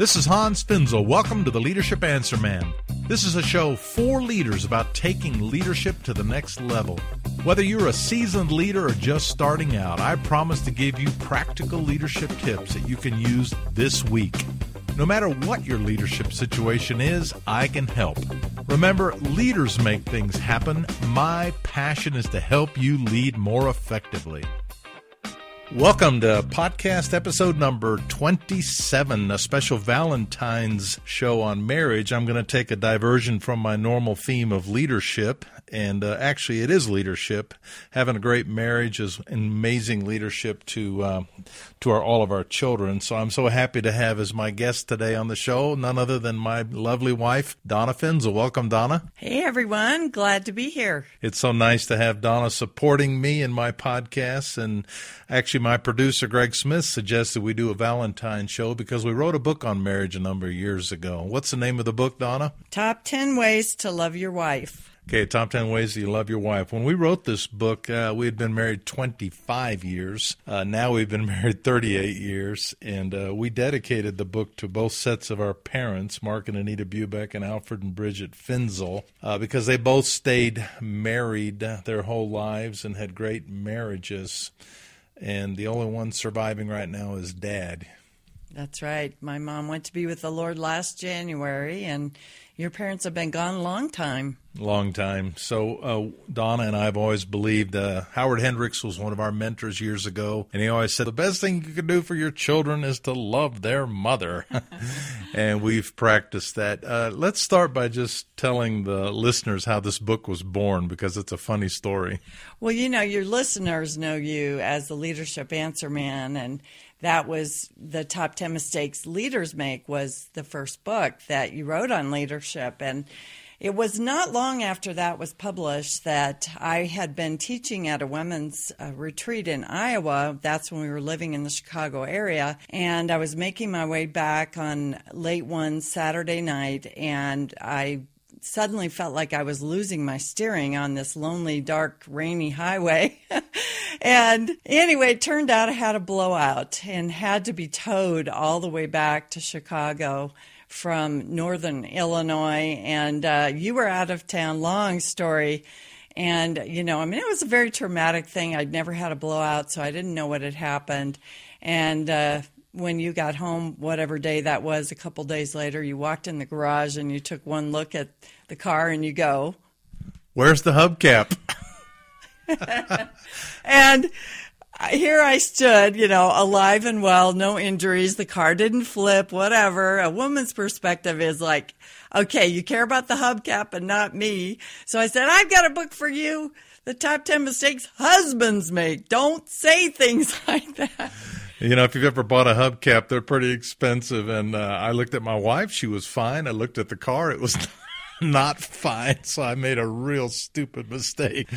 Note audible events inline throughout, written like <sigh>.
This is Hans Finzel. Welcome to the Leadership Answer Man. This is a show for leaders about taking leadership to the next level. Whether you're a seasoned leader or just starting out, I promise to give you practical leadership tips that you can use this week. No matter what your leadership situation is, I can help. Remember, leaders make things happen. My passion is to help you lead more effectively. Welcome to podcast episode number 27, a special Valentine's show on marriage. I'm going to take a diversion from my normal theme of leadership and uh, actually it is leadership. Having a great marriage is amazing leadership to uh, to our all of our children. So I'm so happy to have as my guest today on the show none other than my lovely wife Donna Finzel. Welcome, Donna. Hey everyone, glad to be here. It's so nice to have Donna supporting me in my podcasts, and actually my producer Greg Smith suggested we do a Valentine show because we wrote a book on marriage a number of years ago. What's the name of the book, Donna? Top ten ways to love your wife. Okay, top 10 ways that you love your wife. When we wrote this book, uh, we had been married 25 years. Uh, now we've been <laughs> married 38 years, and uh, we dedicated the book to both sets of our parents, Mark and Anita Bubeck and Alfred and Bridget Finzel, uh, because they both stayed married their whole lives and had great marriages. And the only one surviving right now is dad. That's right. My mom went to be with the Lord last January, and your parents have been gone a long time. Long time. So, uh, Donna and I have always believed uh, Howard Hendricks was one of our mentors years ago, and he always said the best thing you can do for your children is to love their mother. <laughs> and we've practiced that. Uh, let's start by just telling the listeners how this book was born because it's a funny story. Well, you know, your listeners know you as the leadership answer man, and that was the top 10 mistakes leaders make was the first book that you wrote on leadership and it was not long after that was published that I had been teaching at a women's uh, retreat in Iowa. That's when we were living in the Chicago area. And I was making my way back on late one Saturday night, and I suddenly felt like I was losing my steering on this lonely, dark, rainy highway. <laughs> and anyway, it turned out I had a blowout and had to be towed all the way back to Chicago from northern Illinois, and uh, you were out of town. Long story. And, you know, I mean, it was a very traumatic thing. I'd never had a blowout, so I didn't know what had happened. And uh, when you got home, whatever day that was, a couple days later, you walked in the garage and you took one look at the car and you go, Where's the hubcap? <laughs> and here I stood, you know, alive and well, no injuries. The car didn't flip, whatever. A woman's perspective is like, okay, you care about the hubcap and not me. So I said, I've got a book for you. The top 10 mistakes husbands make. Don't say things <laughs> like that. You know, if you've ever bought a hubcap, they're pretty expensive. And uh, I looked at my wife; she was fine. I looked at the car; it was <laughs> not fine. So I made a real stupid mistake.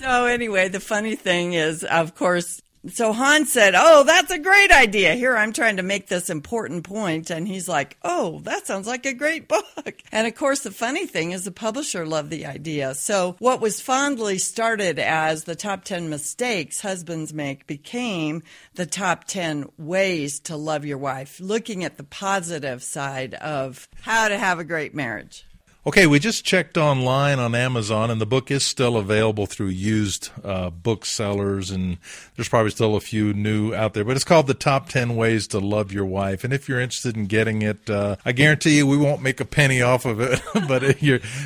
So anyway, the funny thing is, of course, so Hans said, Oh, that's a great idea. Here I'm trying to make this important point. And he's like, Oh, that sounds like a great <laughs> book. And of course, the funny thing is the publisher loved the idea. So what was fondly started as the top 10 mistakes husbands make became the top 10 ways to love your wife, looking at the positive side of how to have a great marriage. Okay, we just checked online on Amazon, and the book is still available through used uh, booksellers, and there's probably still a few new out there. But it's called "The Top Ten Ways to Love Your Wife," and if you're interested in getting it, uh, I guarantee you we won't make a penny off of it, <laughs> but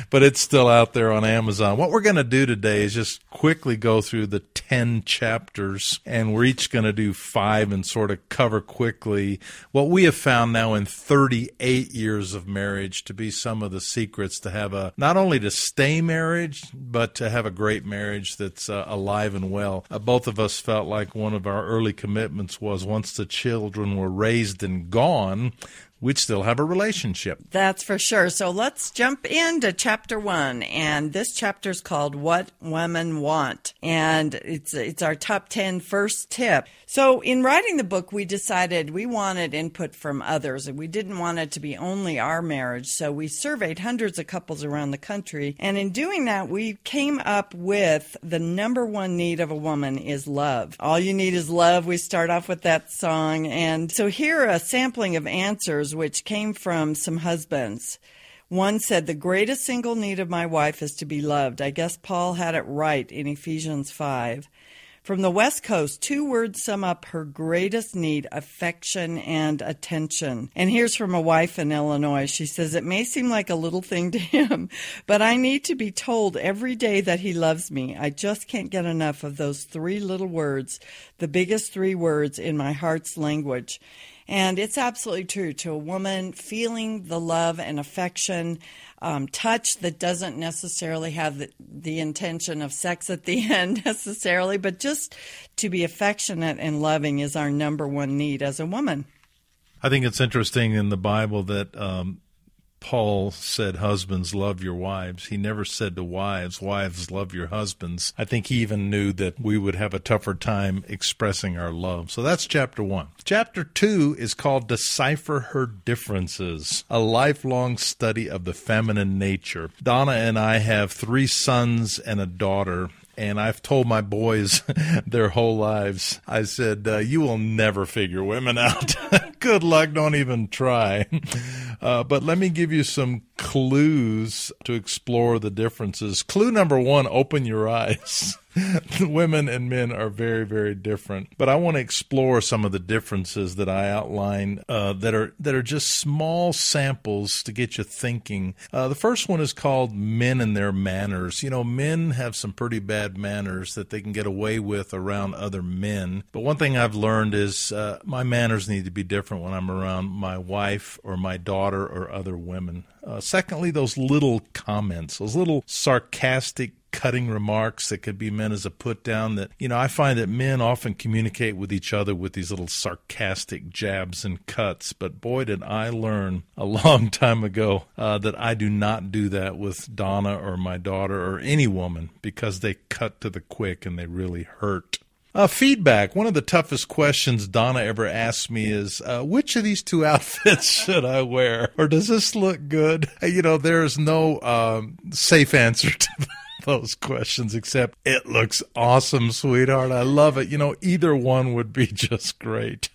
but it's still out there on Amazon. What we're going to do today is just quickly go through the ten chapters, and we're each going to do five and sort of cover quickly what we have found now in 38 years of marriage to be some of the secrets to have a not only to stay marriage, but to have a great marriage that's uh, alive and well. Uh, both of us felt like one of our early commitments was once the children were raised and gone, we'd still have a relationship. That's for sure. So let's jump into chapter one. And this chapter is called What Women Want. And it's, it's our top 10 first tip. So in writing the book, we decided we wanted input from others and we didn't want it to be only our marriage. So we surveyed hundreds of couples around the country. And in doing that, we came up with the number one need of a woman is love. All you need is love. We start off with that song. And so here are a sampling of answers answers, which came from some husbands. One said, The greatest single need of my wife is to be loved. I guess Paul had it right in Ephesians 5. From the West Coast, two words sum up her greatest need affection and attention. And here's from a wife in Illinois. She says, It may seem like a little thing to him, but I need to be told every day that he loves me. I just can't get enough of those three little words, the biggest three words in my heart's language. And it's absolutely true to a woman feeling the love and affection, um, touch that doesn't necessarily have the, the intention of sex at the <laughs> end necessarily, but just to be affectionate and loving is our number one need as a woman. I think it's interesting in the Bible that um, Paul said, Husbands, love your wives. He never said to wives, Wives, love your husbands. I think he even knew that we would have a tougher time expressing our love. So that's chapter one. Chapter two is called Decipher Her Differences, a lifelong study of the feminine nature. Donna and I have three sons and a daughter and I've told my boys <laughs> their whole lives. I said, uh, "You will never figure women out. <laughs> Good luck. Don't even try." <laughs> Uh, but let me give you some clues to explore the differences. Clue number one: open your eyes. <laughs> women and men are very, very different. But I want to explore some of the differences that I outline uh, that are that are just small samples to get you thinking. Uh, the first one is called men and their manners. You know, men have some pretty bad manners that they can get away with around other men. But one thing I've learned is uh, my manners need to be different when I'm around my wife or my daughter or other women. Uh, secondly, those little comments, those little sarcastic cutting remarks that could be meant as a put down that you know i find that men often communicate with each other with these little sarcastic jabs and cuts but boy did i learn a <laughs> long time ago uh, that i do not do that with donna or my daughter or any woman because they cut to the quick and they really hurt uh, feedback. One of the toughest questions Donna ever asked me is, uh, which of these two <laughs> outfits should I wear? Or does this look good? You know, there's no um, safe answer <laughs> to that those questions, except it looks awesome, sweetheart. I love it. You know, either one would be <laughs> just great.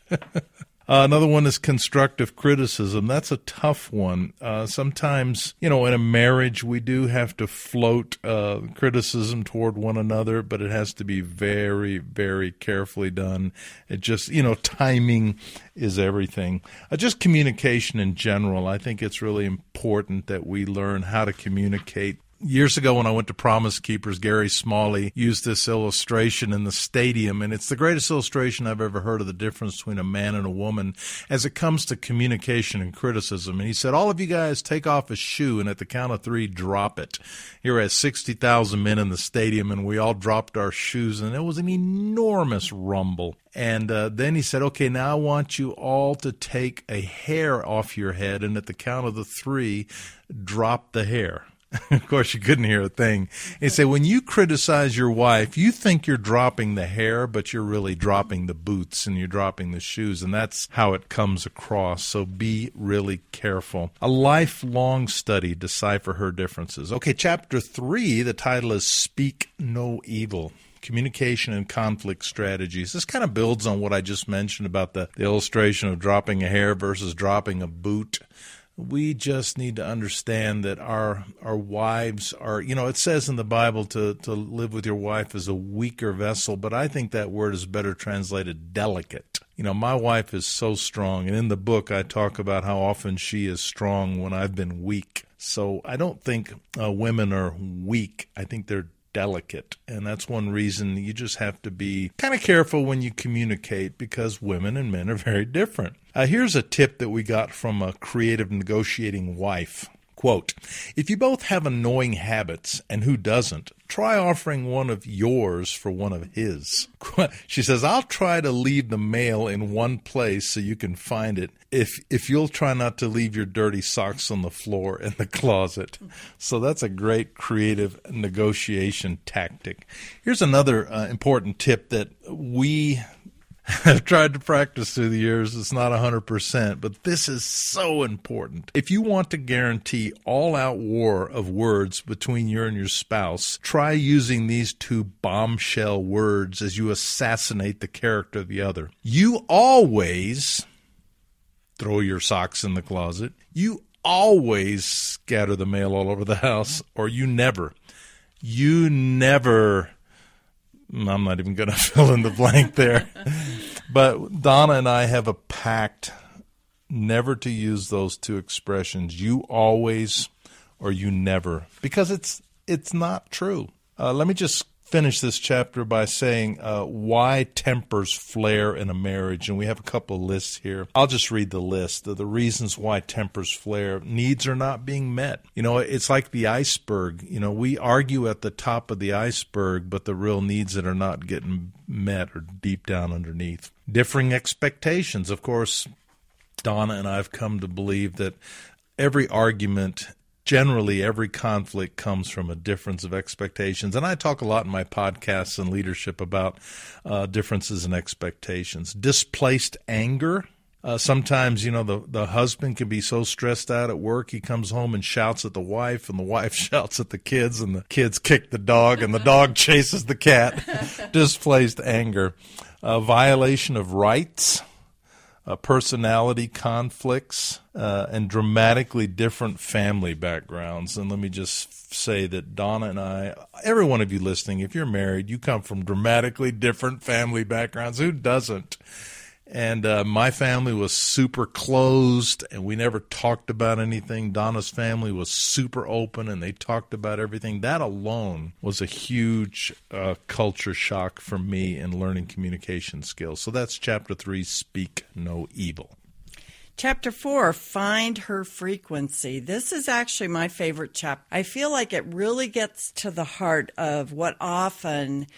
Uh, another one is constructive criticism. That's a tough one. Uh, sometimes, you know, in a marriage, we do have to float uh, criticism toward one another, but it has to be very, very carefully done. It just, you know, timing is everything. Uh, just communication in general. I think it's really important that we learn how to communicate years ago when I went to Promise Keepers, Gary Smalley used this illustration in the stadium, and it's the greatest illustration I've ever heard of the difference between a man and a woman as it comes to communication and criticism. And he said, All of you guys take off a shoe and at the count of three, drop it. Here at 60,000 men in the stadium, and we all dropped our shoes, and it was an enormous rumble. And uh, then he said, Okay, now I want you all to take a hair off your head, and at the count of the three, drop the hair. <laughs> of course, you couldn't hear a thing. He said, when you criticize your wife, you think you're dropping the hair, but you're really dropping the boots and you're dropping the shoes. And that's how it comes across. So be really careful. A lifelong study, decipher her differences. Okay, chapter three, the title is Speak No Evil communication and conflict strategies. This kind of builds on what I just mentioned about the, the illustration of dropping a hair versus dropping a boot we just need to understand that our our wives are you know it says in the bible to to live with your wife as a weaker vessel but i think that word is better translated delicate. You know my wife is so strong and in the book i talk about how often she is strong when i've been weak. So i don't think uh, women are weak. I think they're delicate. And that's one reason you just have to be kind of careful when you communicate because women and men are very different. Uh, here's a tip that we got from a creative negotiating wife. Quote, if you both have annoying habits, and who doesn't, try offering one of yours for one of his. <laughs> She says, I'll try to leave the mail in one place so you can find it if if you'll try not to leave your dirty socks on the floor in the <laughs> closet. So that's a great creative negotiation tactic. Here's another uh, important tip that we <laughs> I've tried to practice through the years. It's not 100%, but this is so important. If you want to guarantee all out war of words between you and your spouse, try using these two bombshell words as you assassinate the character of the other. You always throw your socks in the closet. You always scatter the mail all over the house, or you never. You never. I'm not even going <laughs> to fill in the blank there. But Donna and I have a pact never to use those two expressions. You always or you never, because it's it's not true. Uh, let me just finish this chapter by saying uh, why tempers flare in a marriage. And we have a couple of lists here. I'll just read the list of the reasons why tempers flare. Needs are not being met. You know, it's like the iceberg. You know, we argue at the top of the iceberg, but the real needs that are not getting met are deep down underneath. Differing expectations. Of course, Donna and I have come to believe that every argument generally every conflict comes from a difference of expectations. And I talk a lot in my podcasts and leadership about uh, differences in expectations. Displaced anger. Uh, sometimes, you know, the, the husband can be so stressed out at work, he comes home and shouts at the wife, and the <laughs> wife shouts at the kids, and the kids kick the dog, and the dog <laughs> chases the cat. <laughs> Displaced anger. Uh, violation of rights uh, personality conflicts, uh, and dramatically different family backgrounds. And let me just say that Donna and I, every one of you listening, if you're married, you come from dramatically different family backgrounds. Who doesn't? And uh, my family was super closed, and we never talked about anything. Donna's family was super open, and they talked about everything. That alone was a huge uh, culture shock for me in learning communication skills. So that's chapter three Speak No Evil. Chapter 4, Find Her Frequency. This is actually my favorite chapter. I feel like it really gets to the heart of what often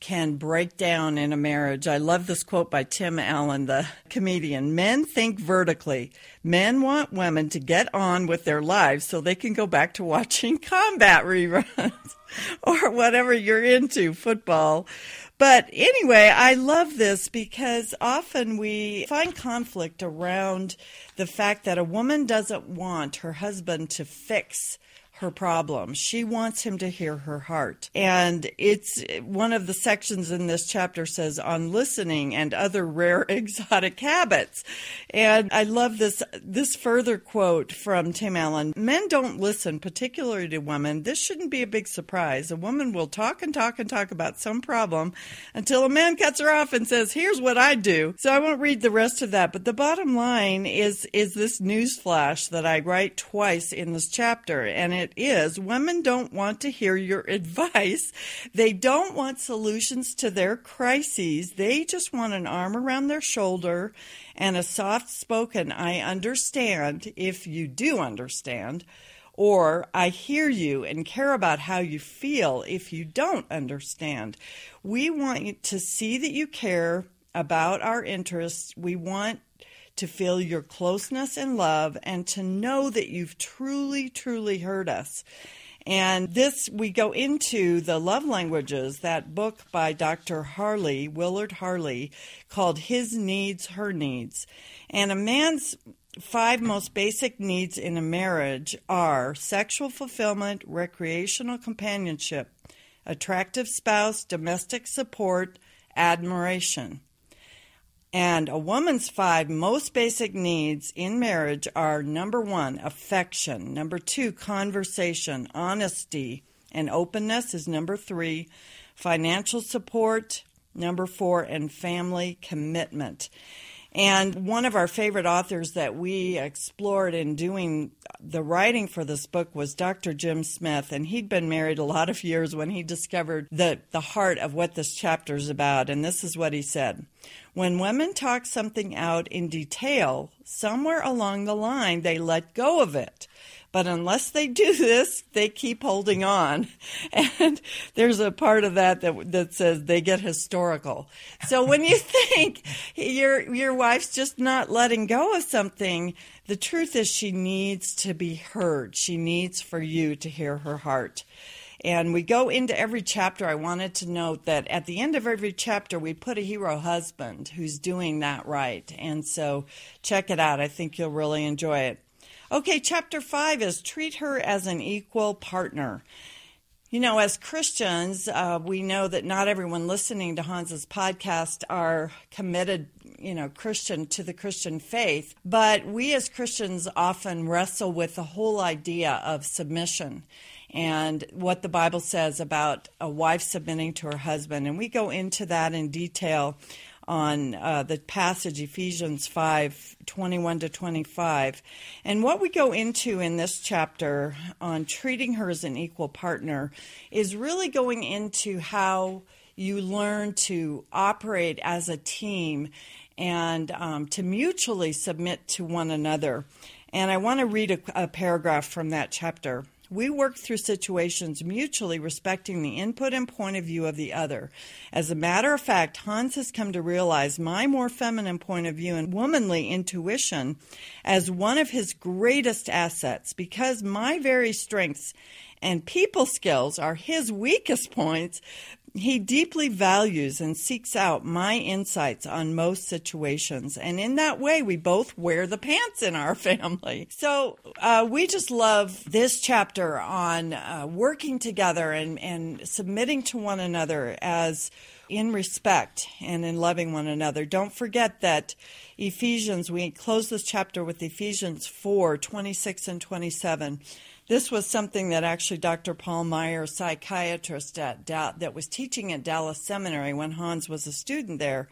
can break down in a marriage. I love this quote by Tim Allen, the comedian. Men think vertically. Men want women to get on with their lives so they can go back to watching <laughs> combat reruns <laughs> or whatever you're into, football. But anyway, I love this because often we find conflict around the fact that a woman doesn't want her husband to fix her problem. She wants him to hear her heart. And it's one of the sections in this chapter says on listening and other rare <laughs> exotic habits. And I love this this further quote from Tim Allen. Men don't listen, particularly to women. This shouldn't be a big surprise. A woman will talk and talk and talk about some problem until a man cuts her off and says, "Here's what I do." So I won't read the rest of that, but the bottom line is is this news flash that I write twice in this chapter and it it is women don't want to hear your <laughs> advice. They don't want solutions to their crises. They just want an arm around their shoulder and a soft spoken, I understand, if you do understand, or I hear you and care about how you feel if you don't understand. We want to see that you care about our interests. We want to feel your closeness and love, and to know that you've truly, truly heard us. And this, we go into the love languages, that book by Dr. Harley, Willard Harley, called His Needs, Her Needs. And a man's five most basic needs in a marriage are sexual fulfillment, recreational companionship, attractive spouse, domestic support, admiration. And a woman's five most basic needs in marriage are number one, affection. Number two, conversation, honesty, and openness is number three. Financial support, number four, and family commitment. And one of our favorite authors that we explored in doing the writing for this book was Dr. Jim Smith. And he'd been married a lot of years when he discovered the, the heart of what this chapter is about. And this is what he said When women talk something out in detail, somewhere along the line they let go of it. But unless they do this, they keep holding on. <laughs> And there's a part of that that, that says they get historical. So when you <laughs> think your, your wife's just not letting go of something, the truth is she needs to be heard. She needs for you to hear her heart. And we go into every chapter. I wanted to note that at the end of every chapter, we put a hero husband who's doing that right. And so check it out. I think you'll really enjoy it. Okay, chapter five is treat her as an equal partner. You know, as Christians, uh, we know that not everyone listening to Hans's podcast are committed you know, Christian to the Christian faith. But we as Christians often wrestle with the whole idea of submission and what the Bible says about a wife submitting to her husband. And we go into that in detail on uh, the passage Ephesians 5 21 to 25. And what we go into in this chapter on treating her as an equal partner is really going into how you learn to operate as a team and um, to mutually submit to one another. And I want to read a, a paragraph from that chapter. We work through situations mutually respecting the input and point of view of the other. As a matter of fact, Hans has come to realize my more feminine point of view and womanly intuition as one of his greatest assets because my very strengths and people skills are his weakest points. He deeply values and seeks out my insights on most situations. And in that way, we both wear the pants in our <laughs> family. So uh, we just love this chapter on uh, working together and, and submitting to one another as in respect and in loving one another. Don't forget that Ephesians, we close this chapter with Ephesians 4 26 and 27 this was something that actually Dr. Paul Meier, psychiatrist at da- that was teaching at Dallas Seminary when Hans was a student there,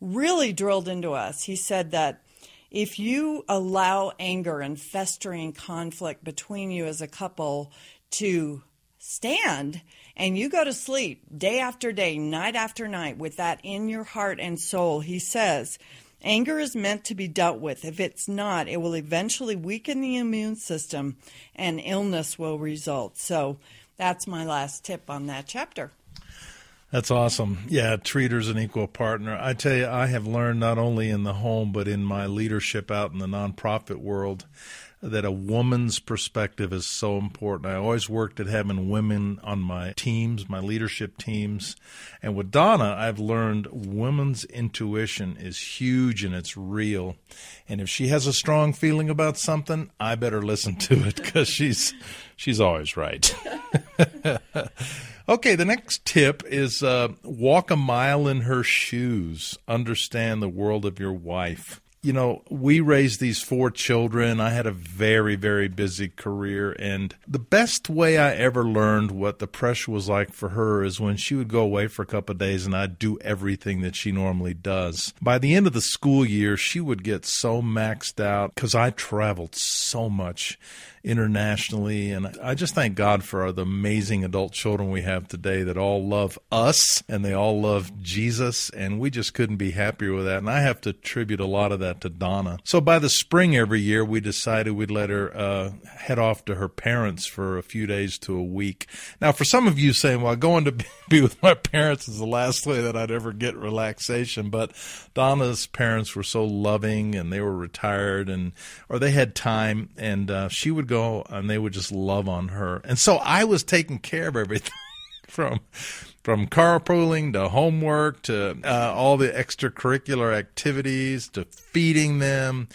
really drilled into us. He said that if you allow anger and festering conflict between you as a couple to stand and you go to sleep day after day, night after night with that in your heart and soul, he says Anger is meant to be dealt with. If it's not, it will eventually weaken the immune system and illness will result. So that's my last tip on that chapter. That's awesome. Yeah, treat her as an equal partner. I tell you, I have learned not only in the home, but in my leadership out in the nonprofit world that a woman's perspective is so important. I always worked at having women on my teams, my leadership teams. And with Donna, I've learned women's intuition is huge and it's real. And if she has a strong feeling about something, I better listen to it because she's she's always right. <laughs> okay, the next tip is uh, walk a mile in her shoes. Understand the world of your wife you know, we raised these four children. I had a very, very busy career. And the best way I ever learned what the pressure was like for her is when she would go away for a couple of days and I'd do everything that she normally does. By the end of the school year, she would get so maxed out because I traveled so much internationally. And I just thank God for the amazing adult children we have today that all love us and they all love Jesus. And we just couldn't be happier with that. And I have to attribute a lot of that to Donna. So by the spring every year, we decided we'd let her uh, head off to her parents for a few days to a week. Now, for some of you saying, well, going to <laughs> be with my parents is the last way that I'd ever get relaxation. But Donna's parents were so loving and they were retired and, or they had time and uh, she would go and they would just love on her. And so I was taking care of everything <laughs> from from carpooling to homework to uh, all the extracurricular activities to feeding them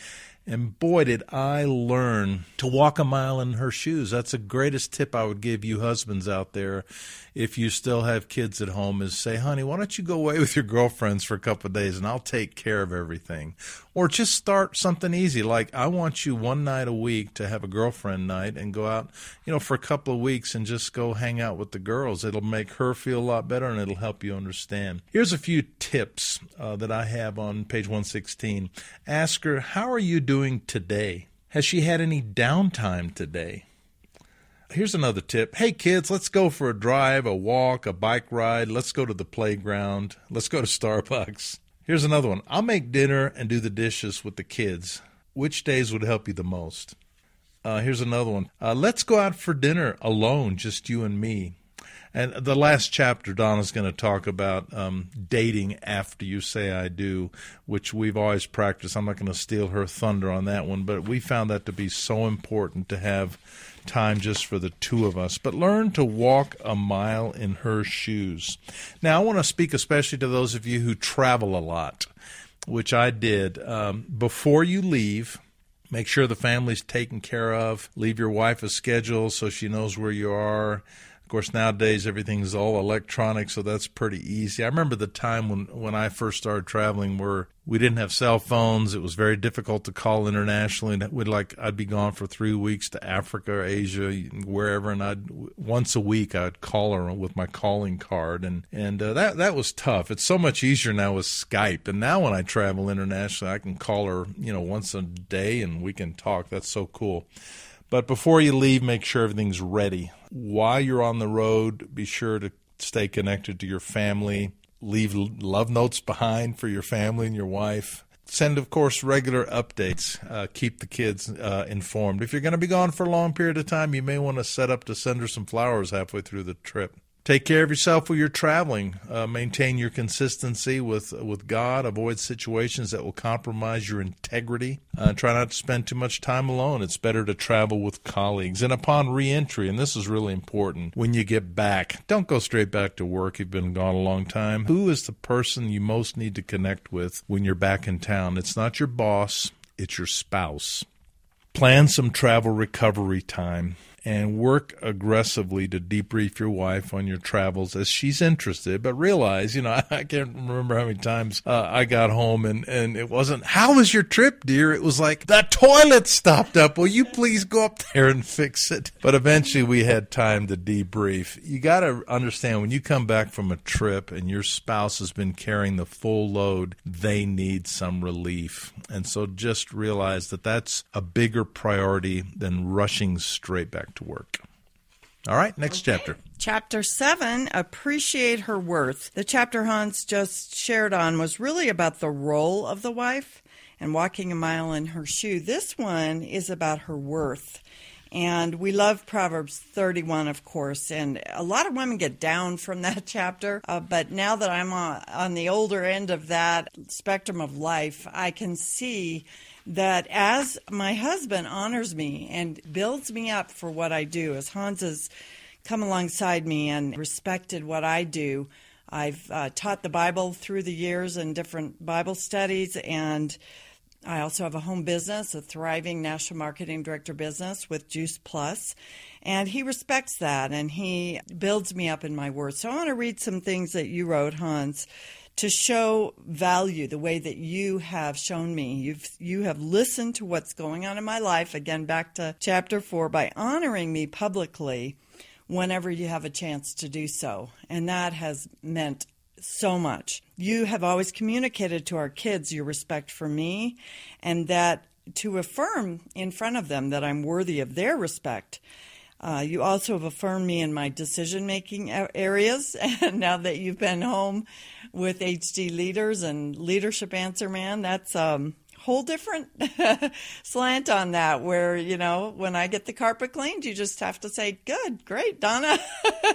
and boy, did I learn to walk a mile in her shoes. That's the greatest tip I would give you husbands out there if you still have kids at home is say, honey, why don't you go away with your girlfriends for a couple of days and I'll take care of everything. Or just start something easy. Like I want you one night a week to have a girlfriend night and go out, you know, for a couple of weeks and just go hang out with the girls. It'll make her feel a lot better and it'll help you understand. Here's a few tips uh, that I have on page 116. Ask her, how are you doing today? Has she had any downtime today? Here's another tip. Hey kids, let's go for a drive, a walk, a bike ride. Let's go to the playground. Let's go to <laughs> Starbucks. Here's another one. I'll make dinner and do the dishes with the kids. Which days would help you the most? Uh, here's another one. Uh, let's go out for dinner alone, just you and me. And the last chapter, Donna's going to talk about um, dating after you say I do, which we've always practiced. I'm not going to steal her thunder on that one, but we found that to be so important to have time just for the two of us, but learn to walk a mile in her shoes. Now, I want to speak especially to those of you who travel a lot, which I did. Um, before you leave, make sure the family's taken care of. Leave your wife a schedule so she knows where you are. Of course, nowadays everything's all electronic, so that's pretty easy. I remember the time when, when I first started traveling where we didn't have cell phones. It was very difficult to call internationally. We'd like I'd be gone for three weeks to Africa or Asia, wherever, and I'd once a week I'd call her with my calling card, and and uh, that that was tough. It's so much easier now with Skype, and now when I travel internationally, I can call her, you know, once a day, and we can talk. That's so cool. But before you leave, make sure everything's ready. While you're on the road, be sure to stay connected to your family. Leave love notes behind for your family and your wife. Send, of course, regular updates. Uh, keep the kids uh, informed. If you're going to be gone for a long period of time, you may want to set up to send her some flowers halfway through the trip. Take care of yourself while you're traveling. Uh, maintain your consistency with with God. Avoid situations that will compromise your integrity. Uh, try not to spend too much time alone. It's better to travel with colleagues. And upon reentry, and this is really important, when you get back, don't go straight back to work. You've been gone a long time. Who is the person you most need to connect with when you're back in town? It's not your boss. It's your spouse. Plan some travel recovery time and work aggressively to debrief your wife on your travels as she's interested. But realize, you know, <laughs> I can't remember how many times uh, I got home and, and it wasn't, How was your trip, dear? It was like, The toilet stopped up. Will you please go up there and fix it? But eventually we had time to debrief. You got to understand when you come back from a trip and your spouse has been carrying the full load, they need some relief. And so just realize that that's a bigger priority than rushing straight back to work. All right, next okay. chapter. Chapter 7 Appreciate Her Worth. The chapter Hans just shared on was really about the role of the wife and walking a mile in her shoe. This one is about her worth. And we love Proverbs 31, of course, and a lot of women get down from that <laughs> chapter. Uh, but now that I'm on, on the older end of that spectrum of life, I can see that as my husband honors me and builds me up for what I do, as Hans has come alongside me and respected what I do, I've uh, taught the Bible through the years in different Bible studies, and I also have a home business, a thriving national marketing director business with Juice Plus, and he respects that and he builds me up in my worth. So I want to read some things that you wrote, Hans, to show value the way that you have shown me. You've you have listened to what's going on in my life again back to chapter 4 by honoring me publicly whenever you have a chance to do so. And that has meant so much. You have always communicated to our kids your respect for me and that to affirm in front of them that I'm worthy of their respect. Uh, you also have affirmed me in my decision making areas. <laughs> And now that you've been home with HD leaders and leadership answer man, that's um, whole different <laughs> slant on that where you know when i get the carpet cleaned you just have to say good great donna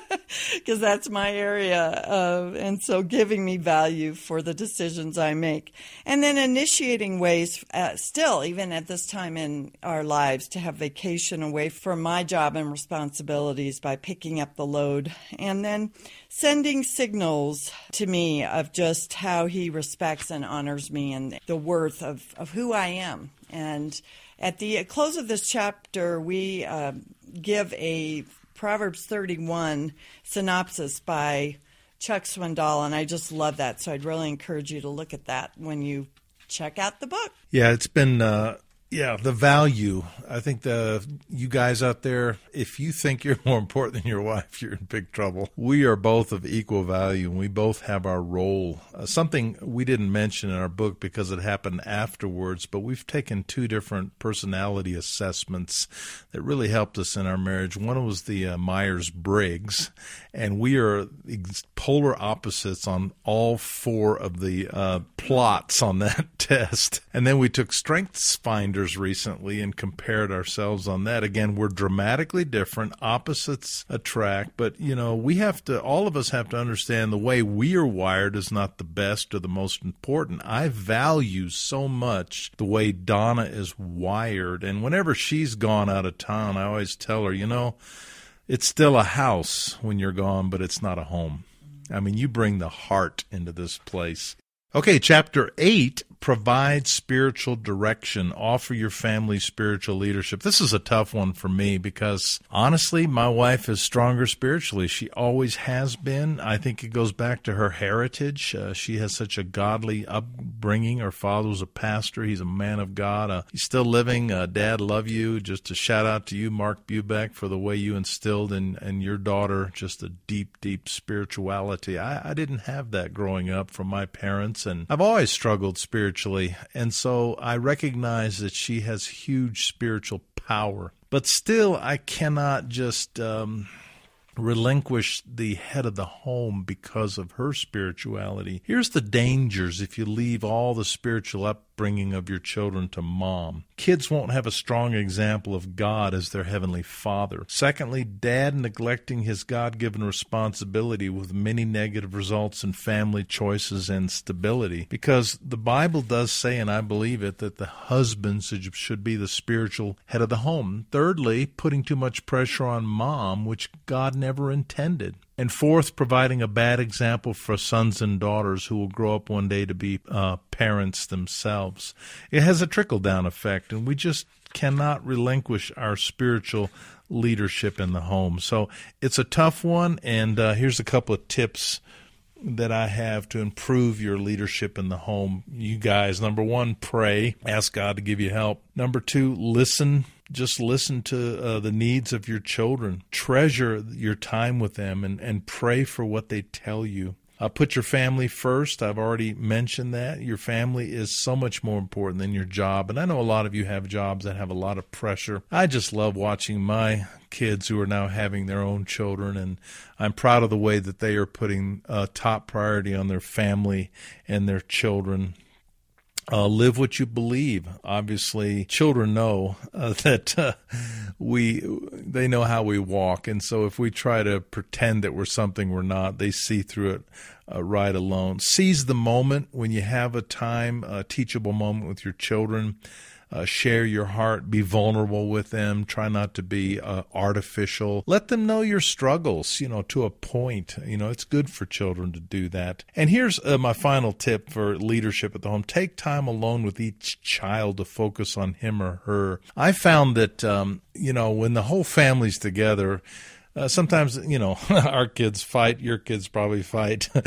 <laughs> because that's my area uh, and so giving me value for the decisions i make. And then initiating ways uh, still even at this time in our lives to have vacation away from my job and responsibilities by picking up the load. And then sending signals to me of just how he respects and honors me and the worth of, of who I am. And at the close of this chapter, we uh, give a Proverbs 31 synopsis by Chuck Swindoll, and I just love that. So I'd really encourage you to look at that when you check out the book. Yeah, it's been uh, yeah, the value. I think the you guys out there, if you think you're more important than your wife, you're in big trouble. We are both of equal value, and we both have our role. Uh, something we didn't mention in our book because it happened afterwards, but we've taken two different personality assessments that really helped us in our marriage. One was the uh, Myers Briggs, and we are polar opposites on all four of the uh, plots on that <laughs> test. And then we took Strengths Finder recently and compared ourselves on that. Again, we're dramatically different, opposites attract, but you know, we have to, all of us have to understand the way we are wired is not the best or the most important. I value so much the way Donna is wired. And whenever she's gone out of town, I always tell her, you know, it's still a house when you're gone, but it's not a home. I mean, you bring the heart into this place. Okay, chapter 8 provide spiritual direction, offer your family spiritual leadership. This is a tough one for me because honestly, my wife is stronger spiritually. She always has been. I think it goes back to her heritage. Uh, she has such a godly upbringing. Her father was a pastor. He's a man of God. Uh, he's still living. Uh, Dad, love you. Just a shout out to you, Mark Bubeck, for the way you instilled in, in your daughter just a deep, deep spirituality. I, I didn't have that growing up from my parents, and I've always struggled spiritually. And so I recognize that she has huge spiritual power. But still, I cannot just. Um, relinquish the head of the home because of her spirituality. Here's the dangers if you leave all the spiritual upbringing of your children to mom. Kids won't have a strong example of God as their heavenly father. Secondly, dad neglecting his God given responsibility with many negative results in family choices and stability. Because the Bible does say, and I believe it, that the husband should be the spiritual head of the home. Thirdly, putting too much pressure on mom, which God never intended. And fourth, providing a bad example for sons and daughters who will grow up one day to be uh, parents themselves. It has a trickle down effect, and we just cannot relinquish our spiritual leadership in the home. So it's a tough one, and uh, here's a couple of tips that I have to improve your leadership in the home. You guys, number one, pray, ask God to give you help. Number two, listen just listen to uh, the needs of your children. Treasure your time with them and, and pray for what they tell you. Uh, put your family first. I've already mentioned that. Your family is so much more important than your job. And I know a lot of you have jobs that have a lot of pressure. I just love watching my kids who are now having their own children. And I'm proud of the way that they are putting a top priority on their family and their children. Uh, live what you believe. Obviously, children know uh, <laughs> that uh, we they know how we walk, and so if we try to pretend that we're something we're not, they see through it uh, right alone. Seize the moment when you have a time, a teachable moment with your children uh, share your heart, be vulnerable with them, try not to be uh, artificial. Let them know your struggles, you know, to a point. You know, it's good for children to do that. And here's uh, my final tip for leadership at the home take time alone with each child to focus on him or her. I found that, um, you know, when the whole family's together, uh, sometimes you know <laughs> our kids fight your kids probably fight. <laughs>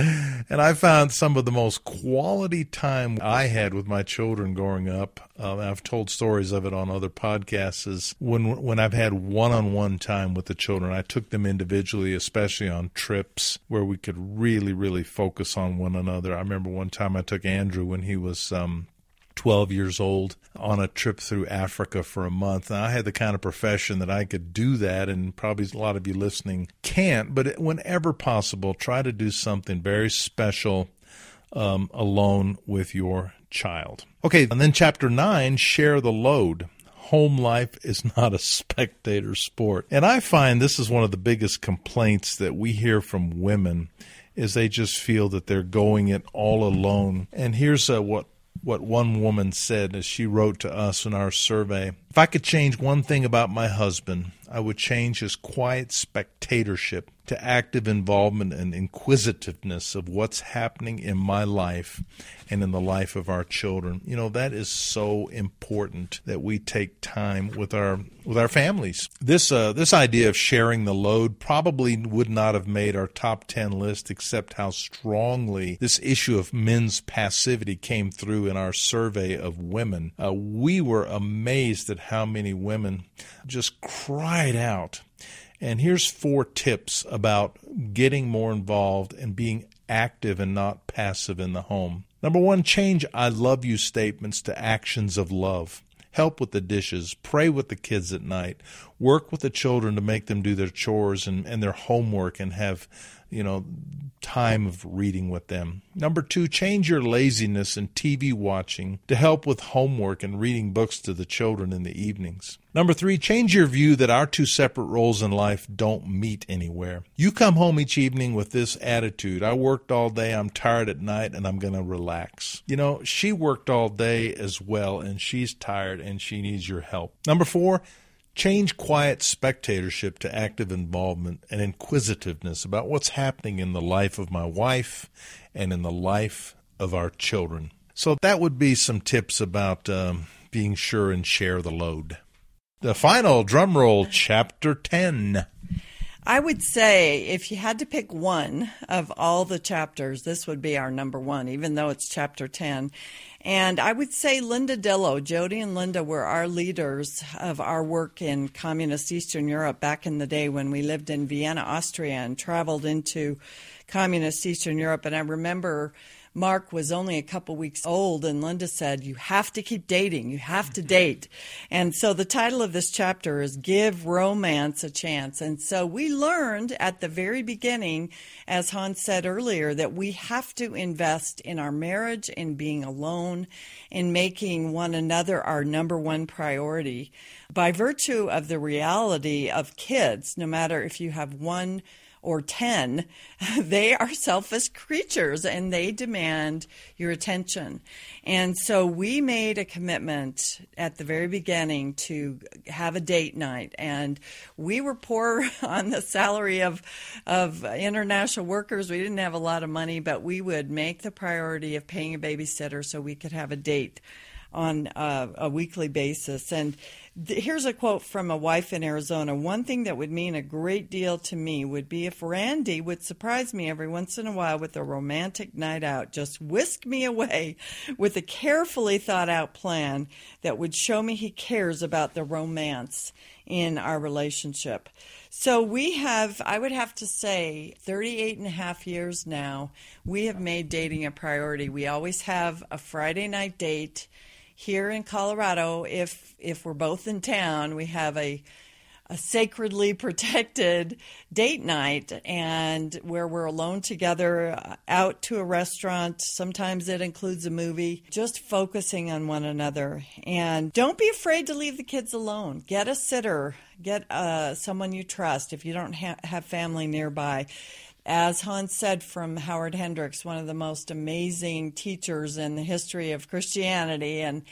And i found some of the most quality time i had with my children growing up. Uh, i've told stories of it on other podcasts is when when i've had one-on-one time with the children i took them individually especially on trips where we could really really focus on one another. I remember one time i took andrew when he was um, 12 years old on a trip through Africa for a month. And I had the kind of profession that I could do that, and probably a lot of you listening can't, but whenever possible, try to do something very special um, alone with your child. Okay, and then chapter 9 share the load. Home life is <laughs> not a spectator sport. And I find this is one of the biggest complaints that we hear from women is they just feel that they're going it all alone. And here's uh, what what one woman said as she wrote to us in our survey. If I could change one thing about my husband, I would change his quiet spectatorship to active involvement and inquisitiveness of what's happening in my life and in the life of our children. You know, that is so important that we take time with our with our families. This uh, this idea of sharing the load probably would not have made our top 10 list except how strongly this issue of men's passivity came through in our survey of women. Uh, we were amazed at how many women just cried out and here's four tips about getting more involved and being active and not passive in the home. Number one, change I love you statements to actions of love. Help with the dishes, pray with the kids at night, work with the children to make them do their chores and, and their homework and have you know, time of reading with them. Number two, change your laziness and TV watching to help with homework and reading books to the children in the evenings. Number three, change your view that our two separate roles in life don't meet anywhere. You come home each evening with this attitude I worked all day, I'm tired at night, and I'm going to relax. You know, she worked all day as well, and she's tired and she needs your help. Number four, Change quiet spectatorship to active involvement and inquisitiveness about what's happening in the life of my wife and in the life of our children. So that would be some tips about um, being sure and share the load. The final drum roll, chapter 10. I would say if you had to pick one of all the chapters, this would be our number one, even though it's chapter 10. And I would say Linda Dillow, Jody and Linda were our leaders of our work in communist Eastern Europe back in the day when we lived in Vienna, Austria, and traveled into communist Eastern Europe. And I remember Mark was only a couple weeks old, and Linda said, You have to keep dating. You have to date. And so the title of this chapter is Give Romance a Chance. And so we learned at the very beginning, as Hans said earlier, that we have to invest in our marriage, in being alone, in making one another our number one priority. By virtue of the reality of kids, no matter if you have one or 10, <laughs> they are selfish creatures and they demand your attention. And so we made a commitment at the very beginning to have a date night. And we were poor <laughs> on the salary of, of international workers. We didn't have a lot of money, but we would make the priority of paying a babysitter so we could have a date on a, a weekly basis. And Here's a quote from a wife in Arizona. One thing that would mean a great deal to me would be if Randy would surprise me every once in a while with a romantic night out, just whisk me away with a carefully thought out plan that would show me he cares about the romance in our relationship. So we have, I would have to say, 38 and a half years now, we have made dating a priority. We always have a Friday night date here in Colorado, if if we're both in town, we have a a sacredly <laughs> protected date night and where we're alone together uh, out to a restaurant. Sometimes it includes a movie. Just focusing on one another. And don't be afraid to leave the kids alone. Get a sitter. Get uh, someone you trust. If you don't ha- have family nearby as Hans said from Howard Hendricks, one of the most amazing teachers in the history of Christianity and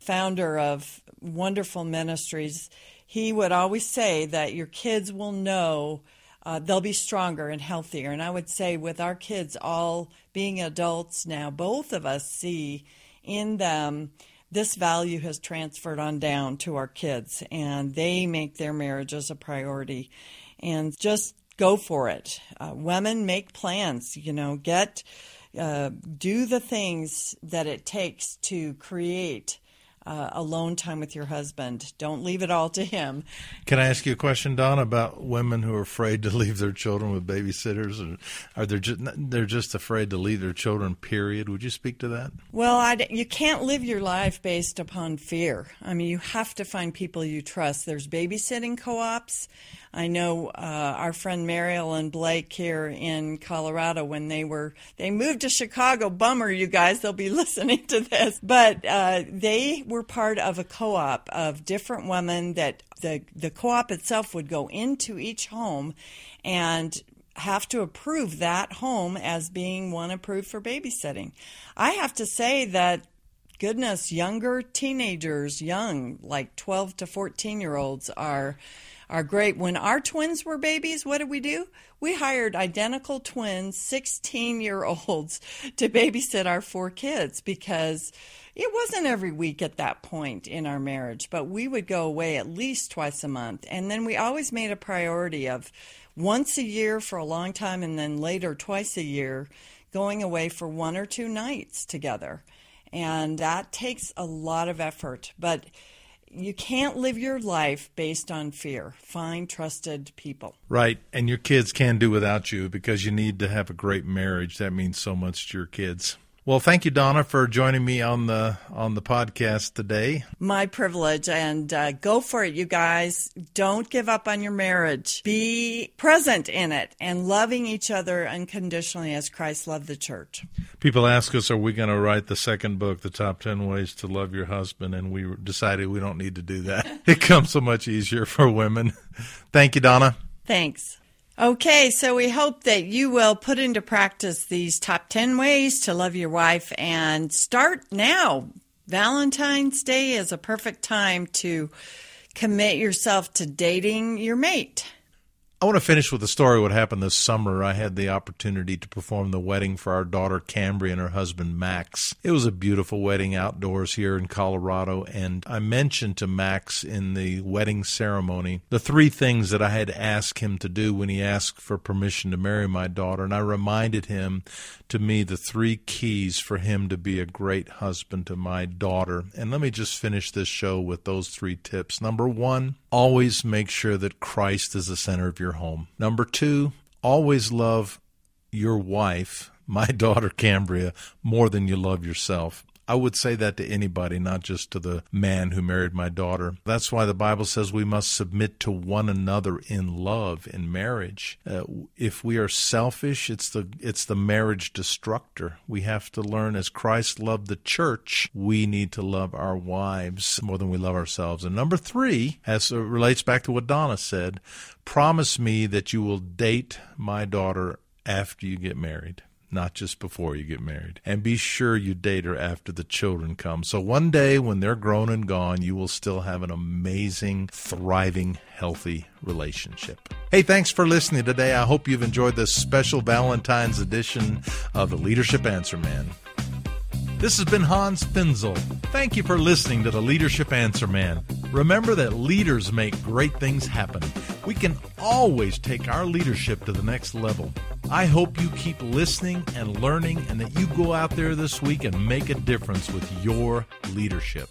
founder of wonderful ministries, he would always say that your kids will know uh, they'll be stronger and healthier. And I would say, with our kids all being adults now, both of us see in them this value has transferred on down to our kids, and they make their marriages a priority. And just go for it. Uh, women make plans, you know, get, uh, do the things that it takes to create uh, alone time with your husband. Don't leave it all to him. Can I ask you a question, Don, about women who are afraid to <laughs> leave their children with babysitters, or are they just they're just afraid to leave their children? Period. Would you speak to that? Well, I'd, you can't live your life based upon fear. I mean, you have to find people you trust. There's babysitting co-ops. I know uh, our friend Mariel and Blake here in Colorado when they were they moved to Chicago. Bummer, you guys, they'll be <laughs> listening to this. But uh, they were part of a co-op of different women that the the co-op itself would go into each home and have to approve that home as being one approved for babysitting. I have to say that goodness, younger teenagers, young like 12 to 14 year olds are are great. When our twins were babies, what did we do? We hired identical twins, 16 year olds, <laughs> to babysit our four kids because it wasn't every week at that point in our marriage, but we would go away at least twice a month. And then we always made a priority of once a year for a long time and then later twice a year going away for one or two nights together. And that takes a lot of effort. But you can't live your life based on fear. Find trusted people. Right. And your kids can do without you because you need to have a great marriage. That means so much to your kids. Well, thank you, Donna, for joining me on the on the podcast today. My privilege, and uh, go for it, you guys. Don't give up on your marriage. Be present in it and loving each other unconditionally as Christ loved the church. People ask us, "Are we going to write the second book, the top ten ways to love your husband?" And we decided we don't need to do that. <laughs> it comes so much easier for women. thank you, Donna. Thanks. Okay, so we hope that you will put into practice these top 10 ways to love your wife and start now. Valentine's Day is a perfect time to commit yourself to dating your mate. I want to finish with a story what happened this summer. I had the opportunity to perform the wedding for our daughter Cambria and her husband Max. It was a beautiful wedding outdoors here in Colorado, and I mentioned to Max in the wedding ceremony the three things that I had asked him to do when he asked for permission to marry my daughter, and I reminded him to me the three keys for him to be a great husband to my daughter. And let me just finish this show with those three tips. Number 1, always make sure that Christ is the center of your home. Number two, always love your wife, <laughs> my daughter Cambria, more than you love yourself. I would say that to anybody, not just to the man who married my daughter. That's why the Bible says we must submit to one another in love in marriage. Uh, if we are selfish, it's the it's the marriage destructor. We have to learn as Christ loved the church, we need to love our wives more than we love ourselves. And number 3, as relates back to what Donna said, promise me that you will date my daughter after you get married not just before you get married. And be sure you date her after the children come. So one day when they're grown and gone, you will still have an amazing, thriving, healthy relationship. Hey, thanks for listening today. I hope you've enjoyed this special Valentine's edition of the Leadership Answer Man. This has been Hans Finzel. Thank you for listening to the Leadership Answer Man. Remember that leaders make great things happen. We can always take our leadership to the next level. I hope you keep listening and learning and that you go out there this week and make a difference with your leadership.